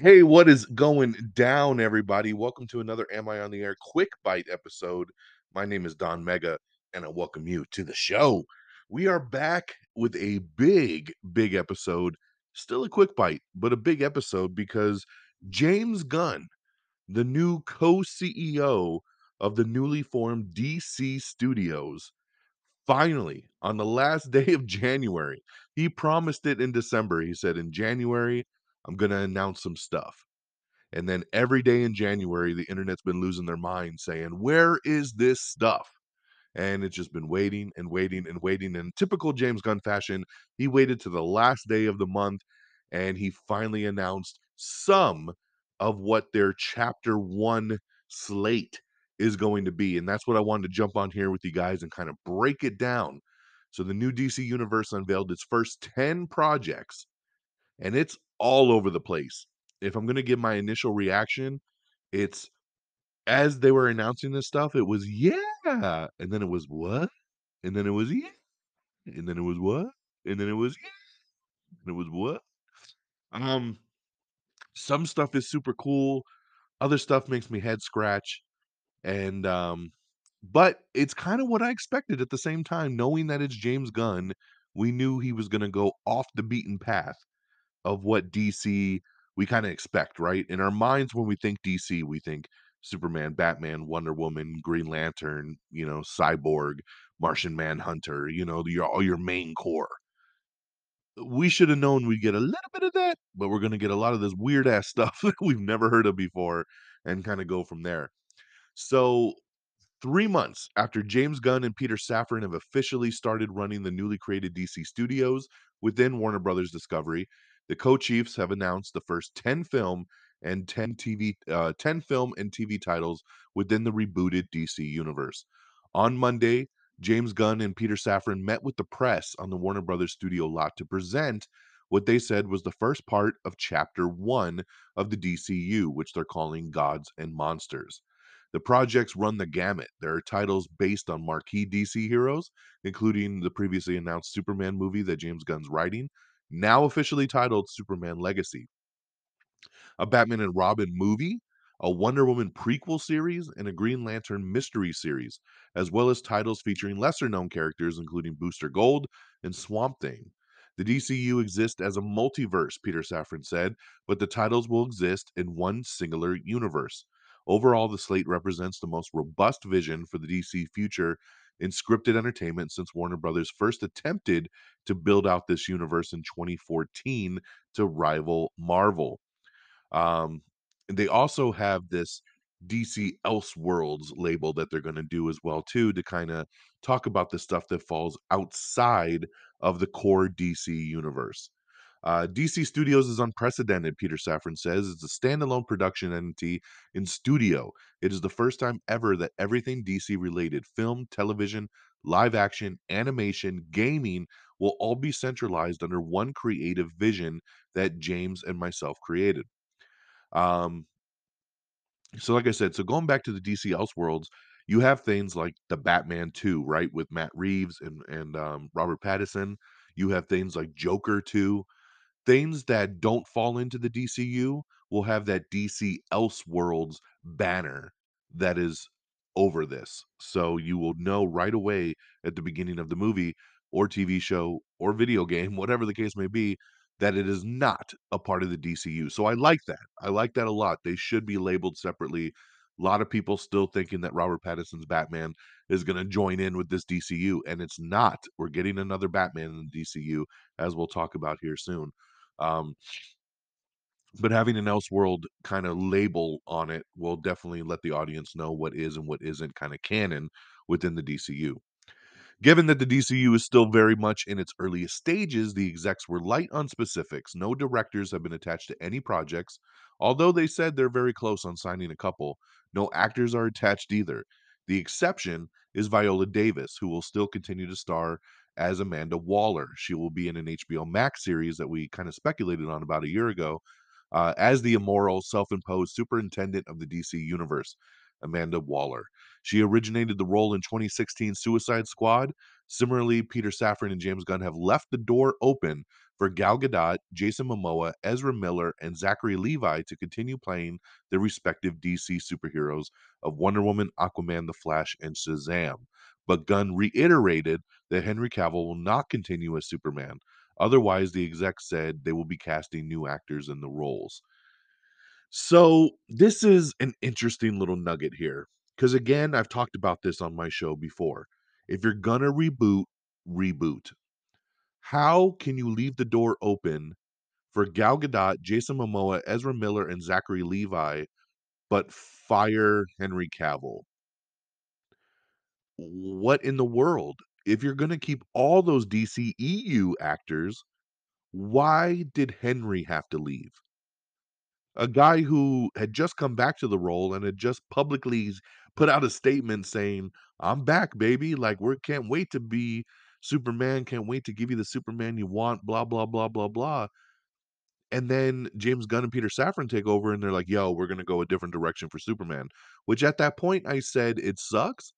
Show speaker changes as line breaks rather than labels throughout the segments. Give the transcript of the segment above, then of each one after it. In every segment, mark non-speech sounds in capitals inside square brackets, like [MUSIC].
Hey, what is going down, everybody? Welcome to another Am I on the Air Quick Bite episode. My name is Don Mega, and I welcome you to the show. We are back with a big, big episode. Still a quick bite, but a big episode because James Gunn, the new co CEO of the newly formed DC Studios, finally, on the last [LAUGHS] day of January, he promised it in December. He said, In January, I'm going to announce some stuff. And then every day in January, the internet's been losing their mind saying, Where is this stuff? And it's just been waiting and waiting and waiting. In typical James Gunn fashion, he waited to the last day of the month and he finally announced some of what their chapter one slate is going to be. And that's what I wanted to jump on here with you guys and kind of break it down. So, the new DC Universe unveiled its first 10 projects, and it's all over the place. If I'm gonna give my initial reaction, it's as they were announcing this stuff, it was yeah, and then it was what, and then it was yeah, and then it was what, and then it was yeah, and it was what. Um, some stuff is super cool, other stuff makes me head scratch, and um, but it's kind of what I expected at the same time, knowing that it's James Gunn. We knew he was gonna go off the beaten path of what DC we kind of expect, right? In our minds, when we think DC, we think Superman, Batman, Wonder Woman, Green Lantern, you know, Cyborg, Martian Manhunter, you know, your all your main core. We should have known we'd get a little bit of that, but we're gonna get a lot of this weird ass [LAUGHS] stuff that we've never heard of before and kind of go from there. So Three months after James Gunn and Peter Safran have officially started running the newly created DC studios within Warner Brothers Discovery, the co-chiefs have announced the first 10 film and 10 TV uh, 10 film and TV titles within the rebooted DC universe. On Monday, James Gunn and Peter Safran met with the press on the Warner Brothers studio lot to present what they said was the first part of chapter 1 of the DCU, which they're calling Gods and Monsters. The projects run the gamut. There are titles based on marquee DC heroes, including the previously announced Superman movie that James Gunn's writing, now officially titled Superman Legacy, a Batman and Robin movie, a Wonder Woman prequel series, and a Green Lantern mystery series, as well as titles featuring lesser known characters, including Booster Gold and Swamp Thing. The DCU exists as a multiverse, Peter Safran said, but the titles will exist in one singular universe. Overall, the slate represents the most robust vision for the DC future in scripted entertainment since Warner Brothers first attempted to build out this universe in 2014 to rival Marvel. Um, they also have this DC Elseworlds label that they're going to do as well too to kind of talk about the stuff that falls outside of the core DC universe. Uh, DC Studios is unprecedented, Peter Safran says. It's a standalone production entity in studio. It is the first time ever that everything DC related film, television, live action, animation, gaming will all be centralized under one creative vision that James and myself created. Um, so, like I said, so going back to the DC Elseworlds, you have things like the Batman 2, right, with Matt Reeves and and um, Robert Pattinson. You have things like Joker 2 things that don't fall into the DCU will have that DC Elseworlds banner that is over this. So you will know right away at the beginning of the movie or TV show or video game, [LAUGHS] whatever the case may be, that it is not a part of the DCU. So I like that. I like that a lot. They should be labeled separately. A lot of people still thinking that Robert Pattinson's Batman is going to join in with this DCU, and it's not. We're getting another Batman in the DCU, as we'll talk about here soon. Um, but having an Elseworld kind of label on it will definitely let the audience know what is and what isn't kind of canon within the DCU. Given that the DCU is still very much in its earliest stages, the execs were light on specifics. No directors have been attached to any projects, although they said they're very close on signing a couple. No actors are attached either. The exception is Viola Davis, who will still continue to star as Amanda Waller. She will be in an HBO Max series that we kind of speculated on about a year ago uh, as the immoral, self imposed superintendent of the DC universe, Amanda Waller. She originated the role in 2016 Suicide Squad. Similarly, Peter Safran and James Gunn have left the door open for Gal Gadot, Jason Momoa, Ezra Miller, and Zachary Levi to continue playing their respective DC superheroes of Wonder Woman, Aquaman, The Flash, and Shazam. But Gunn reiterated that Henry Cavill will not continue as Superman. Otherwise, the exec said they will be casting new actors in the roles. So, this is an interesting little nugget here. Because again, I've talked about this on my show before. If you're gonna reboot, reboot. How can you leave the door open for Gal Gadot, Jason Momoa, Ezra Miller, and Zachary Levi, but fire Henry Cavill? What in the world? If you're gonna keep all those DCEU actors, why did Henry have to leave? A guy who had just come back to the role and had just publicly put out a statement saying, "I'm back, baby, like, we can't wait to be Superman, can't wait to give you the Superman you want, blah, blah, blah, blah, blah." And then James Gunn and Peter Safran take over, and they're like, "Yo, we're gonna go a different direction for Superman." Which at that point, I said, "It sucks,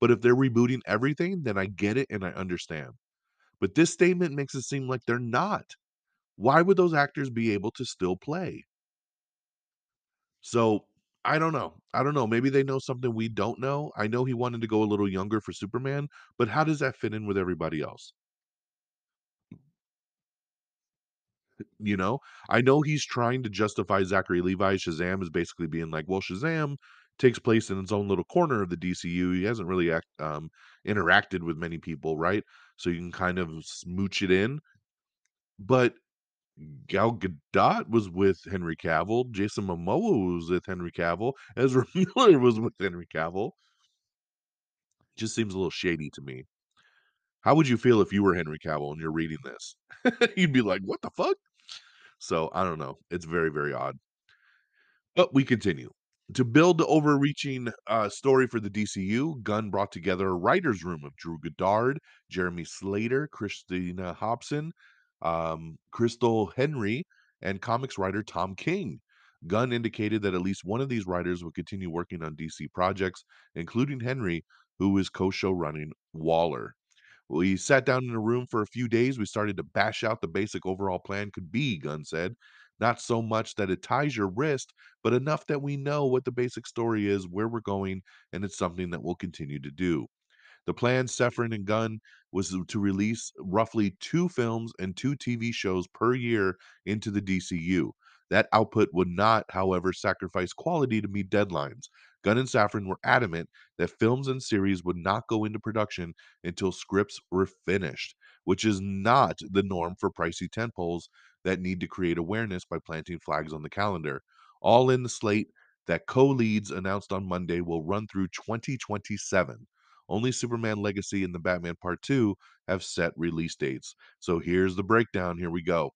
but if they're rebooting everything, then I get it and I understand." But this statement makes it seem like they're not. Why would those actors be able to still play? So, I don't know. I don't know. Maybe they know something we don't know. I know he wanted to go a little younger for Superman, but how does that fit in with everybody else? You know? I know he's trying to justify Zachary Levi Shazam is basically being like, well, Shazam takes place in its own little corner of the DCU. He hasn't really act, um, interacted with many people, right? So you can kind of smooch it in. But Gal Gadot was with Henry Cavill. Jason Momoa was with Henry Cavill. [LAUGHS] Ezra Miller was with Henry Cavill. Just seems a little shady to me. How would you feel if you were Henry Cavill and you're reading this? [LAUGHS] You'd be like, "What the fuck?" So, I don't know. It's very, very odd. But we continue. To build the overreaching uh, story for the DCU, Gunn brought together a writer's room of Drew Goddard, Jeremy Slater, Christina Hodson, um, Christal Henry, and comics writer Tom King. Gunn indicated that at least one of these writers would continue working on DC projects, including Henry, who is co show running Waller. We sat down in a room for a few days. We started to bash out the basic overall plan could be, Gunn said. Not so much that it ties your wrist, but enough that we know what the basic story is, where we're going, and it's something that we'll continue to do. The plan, Safran and Gunn, was to release roughly two films and two TV shows per year into the DCU. That output would not, however, sacrifice quality to meet deadlines. Gunn and Safran were adamant that films and series would not go into production until scripts were finished, which is not the norm for pricey tentpoles that need to create awareness by planting flags on the calendar. All in the slate that co leads announced on Monday will run through 2027. Only Superman Legacy and the Batman Part 2 have set release dates. So here's the breakdown. Here we go.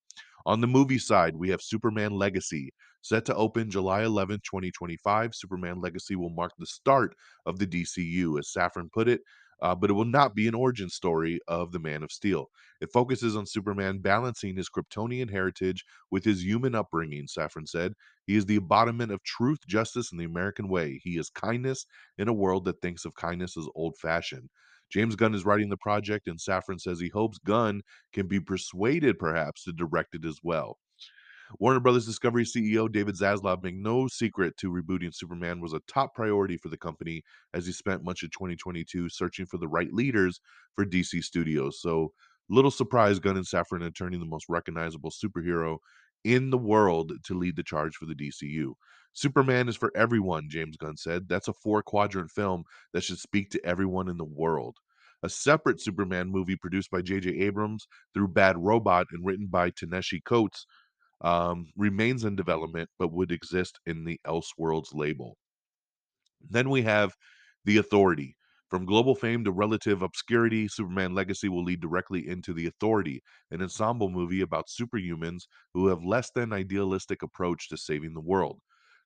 On the movie side, we have Superman Legacy. Set to open July 11, 2025, Superman Legacy will mark the start of the DCU, as Safran put it, uh, but it will not be an origin story of the Man of Steel. It focuses on Superman balancing his Kryptonian heritage with his human upbringing, Safran said. He is the embodiment of truth, justice, and the American way. He is kindness in a world that thinks of kindness as old fashioned. James Gunn is writing the project, and Safran says he hopes Gunn can be persuaded, perhaps, to direct it as well. Warner Brothers Discovery CEO David Zaslav made no secret to rebooting Superman was a top priority for the company as he spent much of 2022 searching for the right leaders for DC Studios. So, little surprise Gunn and Safran are turning the most recognizable superhero in the world to lead the charge for the DCU. Superman is for everyone, James Gunn said. That's a four quadrant film that should speak to everyone in the world. A separate Superman movie produced by J.J. Abrams through Bad Robot and written by Ta-Nehisi Coates um, remains in development but would exist in the Elseworlds label. Then we have The Authority. From global fame to relative obscurity, Superman Legacy will lead directly into The Authority, an ensemble movie about superhumans who have less than idealistic approach to saving the world.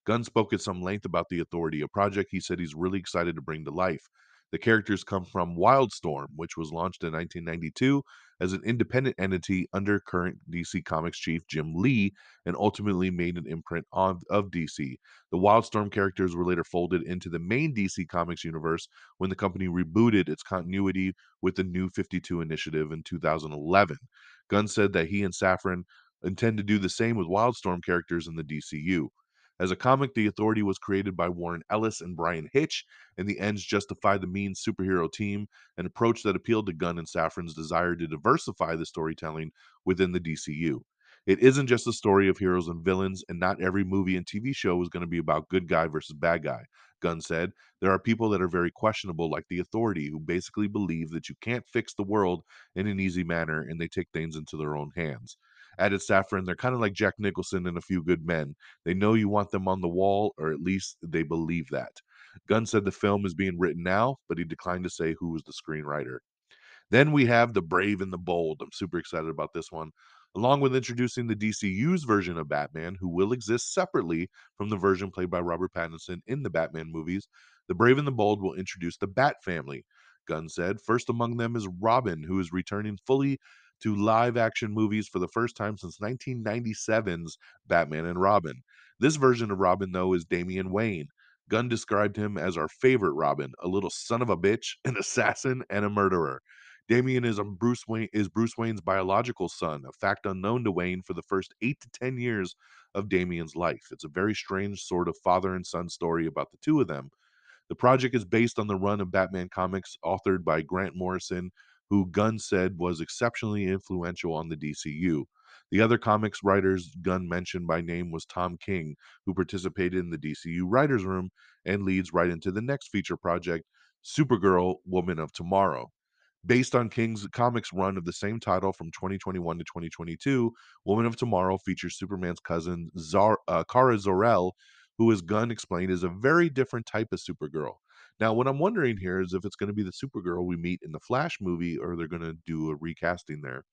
Gunn spoke at some length about The Authority, a project he said he's really excited to bring to life. The characters come from Wildstorm, which was launched in 1992 as an independent entity under current DC Comics chief Jim Lee and ultimately made an imprint on, of DC. The Wildstorm characters were later folded into the main DC Comics universe when the company rebooted its continuity with the New 52 initiative in 2011. Gunn said that he and Safran intend to do the same with Wildstorm characters in the DCU. As a comic, The Authority was created by Warren Ellis and Bryan Hitch, and the ends justify the means superhero team, an approach that appealed to Gunn and Safran's desire to diversify the storytelling within the DCU. It isn't just a story of heroes and villains, and not every movie and TV show is going to be about good guy versus bad guy. Gunn said, There are people that are very questionable, like the authority, who basically believe that you can't fix the world in an easy manner and they take things into their own hands. Added Safran, they're kind of like Jack Nicholson and a few good men. They know you want them on the wall, or at least they believe that. Gunn said the film is being written now, but he declined to say who was the screenwriter. Then we have The Brave and the Bold. I'm super excited about this one. Along with introducing the DCU's version of Batman, who will exist separately from the version played by Robert Pattinson in the Batman movies, The Brave and the Bold will introduce the Bat family. Gunn said, first among them is Robin, who is returning fully to live action movies for the first time since 1997's Batman and Robin. This version of Robin, though, is Damian Wayne. Gunn described him as our favorite Robin, a little son of a bitch, [LAUGHS] an assassin, and a murderer. Damian is Bruce Wayne is Bruce Wayne's biological son, a fact unknown to Wayne for the first eight to ten years of Damian's life. It's a very strange sort of father and son story about the two of them. The project is based on the run of Batman comics authored by Grant Morrison, who Gunn said was exceptionally influential on the DCU. The other comics writers Gunn mentioned by name was Tom King, who participated in the DCU Writers Room and leads right into the next feature project, Supergirl Woman of Tomorrow. Based on King's comics run of the same title from 2021 to 2022, Woman of Tomorrow features Superman's cousin Zar- uh, Kara Zor-El, who, as Gunn explained, is a very different type of Supergirl. Now, what I'm wondering here is if it's going to be the Supergirl we meet in the Flash movie, or they're going to do a recasting there.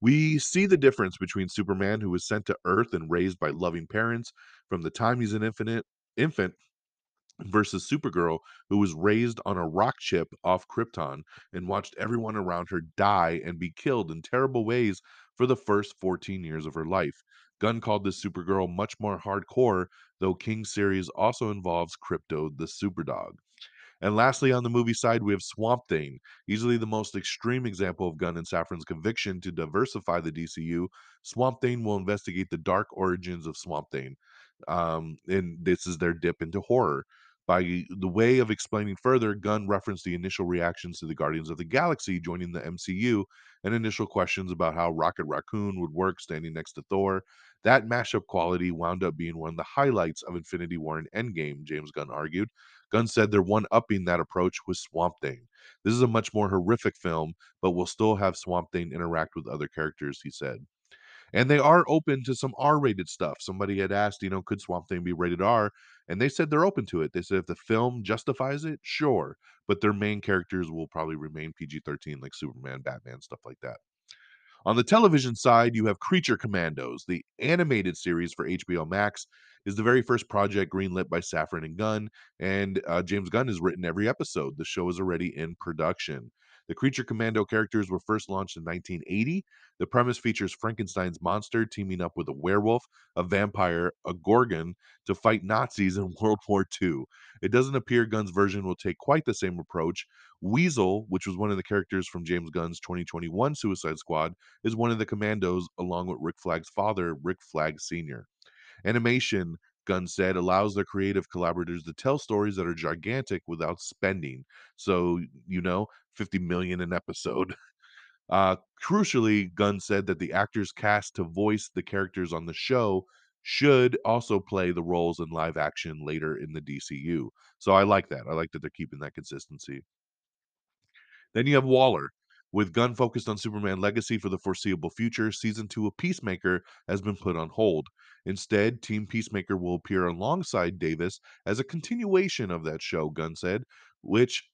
We see the difference between Superman, who was sent to Earth and raised by loving parents from the time he's an infinite infant, versus Supergirl, who was raised on a rock chip off Krypton and watched everyone around her die and be killed in terrible ways for the first 14 years of her life. Gunn called this Supergirl much more hardcore, though King's series also involves Krypto the Superdog. And lastly, on the movie side, we have Swamp Thing, easily the most extreme example of Gunn and Safran's conviction to diversify the DCU. Swamp Thing will investigate the dark origins of Swamp Thing. Um, and this is their dip into horror. By the way of explaining further, Gunn referenced the initial reactions to the Guardians of the Galaxy joining the MCU and initial questions about how Rocket Raccoon would work standing next to Thor. That mashup quality wound up being one of the highlights of Infinity War and Endgame, James Gunn argued. Gunn said they're one upping that approach with Swamp Thing. This is a much more horrific film, but we'll still have Swamp Thing interact with other characters, he said. And they are open to some R rated stuff. Somebody had asked, you know, could Swamp Thing be rated R? And they said they're open to it. They said if the film justifies it, sure. But their main characters will probably remain PG 13, like Superman, Batman, stuff like that. On the television side, you have Creature Commandos. The animated series for HBO Max is the very first project greenlit by Safran and Gunn, and uh, James Gunn has written every episode. The show is already in production. The Creature Commando characters were first launched in 1980. The premise features Frankenstein's monster teaming up with a werewolf, a vampire, a gorgon to fight Nazis in [LAUGHS] World War II. It doesn't appear Gunn's version will take quite the same approach. Weasel, which was one of the characters from James Gunn's 2021 Suicide Squad, is one of the commandos along with Rick Flag's father, Rick Flag Sr. Animation Gunn said allows their creative collaborators to tell stories that are gigantic without spending. So, you know, 50 million an episode. [LAUGHS] Uh, crucially, Gunn said that the actors cast to voice the characters on the show should also play the roles in live action later in the DCU. So I like that. I like that they're keeping that consistency. Then you have Waller. With Gunn focused on Superman Legacy for the foreseeable future, season two of Peacemaker has been put on hold. Instead, Team Peacemaker will appear alongside Davis as a continuation of that show, Gunn said, which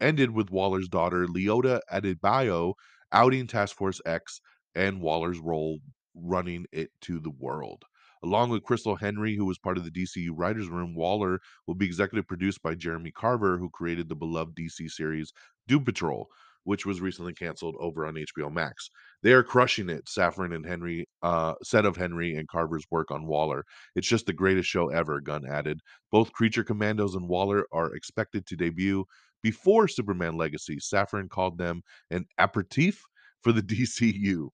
ended with Waller's daughter, Leota Adebayo, outing Task Force X and Waller's role running it to the world. Along with Christal Henry, who was part of the DCU Writers Room, Waller will be executive produced by Jeremy Carver, who created the beloved DC series Doom Patrol, which was recently canceled over on HBO Max. They are crushing it, Safran and Henry, uh, set of Henry and Carver's work on Waller. It's just the greatest show ever, Gunn added. Both Creature Commandos and Waller are expected to debut before Superman Legacy. Safran called them an aperitif for the [LAUGHS] DCU.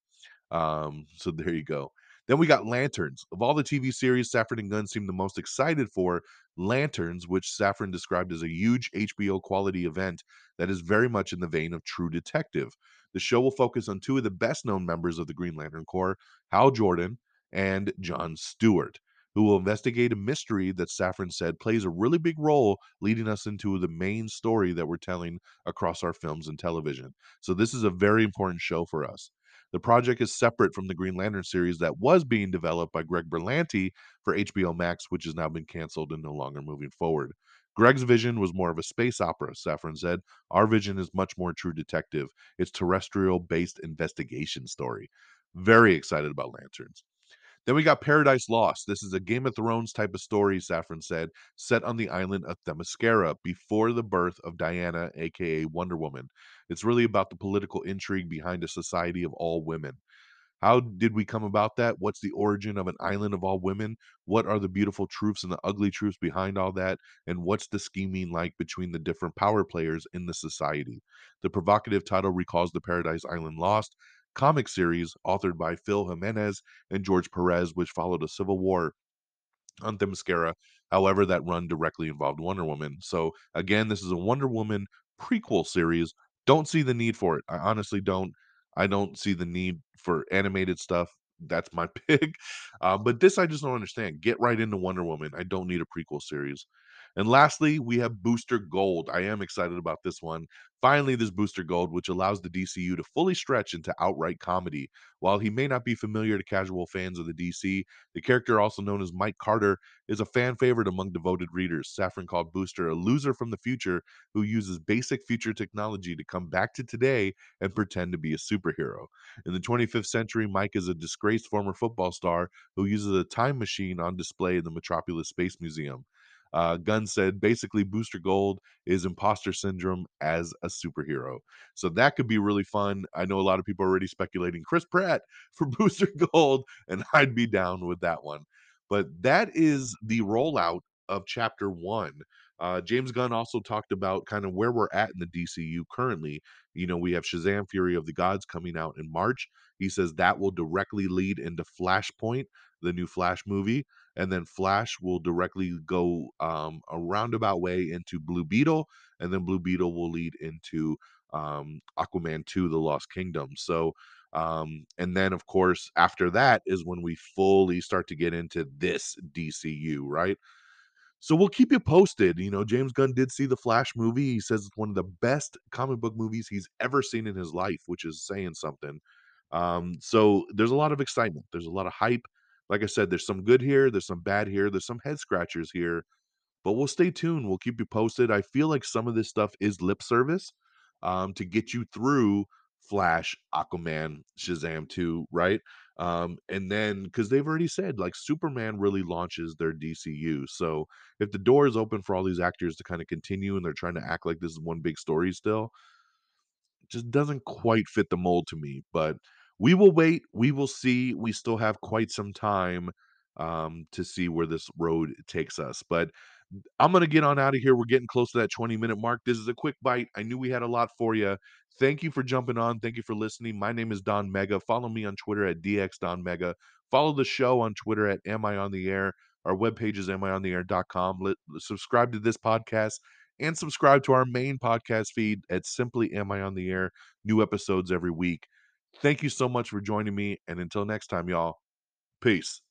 Um, so there you go. Then we got Lanterns. Of all the TV series Safran and Gunn seemed the most excited for, Lanterns, which Safran described as a huge HBO quality event that is very much in the vein of True Detective. The show will focus on two of the best known members of the Green Lantern Corps, Hal Jordan and John Stewart, who will investigate a mystery that Safran said plays a really big role leading us into the main story that we're telling across our films and television. So, this is a very important show for us. The project is separate from the Green Lantern series that was being developed by Greg Berlanti for HBO Max, which has now been canceled and no longer moving forward. Greg's vision was more of a space opera, Safran said. Our vision is much more true detective. It's terrestrial based investigation story. Very excited about Lanterns. Then we got Paradise Lost. This is a Game of Thrones type of story, Safran said, set on the island of Themyscira before the birth of Diana, aka Wonder Woman. It's really about the political intrigue behind a society of all women. How did we come about that? What's the origin of an island of all women? What are the beautiful truths and the ugly truths behind all that? And what's the scheming like between the different power players in the society? The provocative title recalls the Paradise Island Lost comic series authored by Phil Jimenez and George Perez, which followed a civil war on Themyscira. However, that run directly involved Wonder Woman. So again, this is a Wonder Woman prequel series. Don't see the need for it. I honestly don't. I don't see the need for animated stuff. That's my [LAUGHS] pick. Uh, but this I just don't understand. Get right into Wonder Woman. I don't need a prequel series. And lastly, we have Booster Gold. I am excited about this one. Finally, this Booster Gold, which allows the DCU to fully stretch into outright comedy. While he may not be familiar to casual fans of the DC, the character, also known as Mike Carter, is a fan favorite among devoted readers. Safran called Booster a loser from the future who uses basic future technology to come back to today and pretend to be a superhero. In the 25th century, Mike is a disgraced former football star who uses a time machine on display in the Metropolis Space Museum. Uh, Gunn said basically Booster Gold is imposter syndrome as a superhero. So that could be really fun. I know a lot of people are already speculating Chris Pratt for [LAUGHS] Booster Gold, and I'd be down with that one. But that is the rollout of chapter one. Uh, James Gunn also talked about kind of where we're at in the DCU currently. You know, we have Shazam Fury of the Gods coming out in March. He says that will directly lead into Flashpoint, the new Flash movie and then Flash will directly go um, a roundabout way into Blue Beetle, and then Blue Beetle will lead into um, Aquaman 2 The Lost Kingdom. So, um, and then of course, after that is when we fully start to get into this DCU, right? So we'll keep you posted. You know, James Gunn did see the Flash movie. He says it's one of the best comic book movies he's ever seen in his life, which is saying something. Um, so there's a lot of excitement. There's a lot of hype. Like I said, there's some good here, there's some bad here, there's some head scratchers here, but we'll stay tuned. We'll keep you posted. I feel like some of this stuff is lip service um, to get you through Flash, Aquaman, Shazam 2, right? Um, and then because they've already said like Superman really launches their DCU. So if the door is open for all these actors to kind of continue and they're trying to act like this is one big story still, just doesn't quite fit the mold to me. But we will wait. We will see. We still have quite some time um, to see where this road takes us. But I'm gonna get on out of here. We're getting close to that 20 minute mark. This is a quick bite. I knew we had a lot for you. Thank you for jumping on. Thank you for listening. My name is Don Mega. Follow me on Twitter at DX Don Mega. Follow the show on Twitter at Am I on the Air. Our webpage is amiontheair.com. Let, subscribe to this podcast and subscribe to our main podcast feed at Simply Am I on the Air. New episodes every week. Thank you so much for joining me. And until next time, y'all, peace.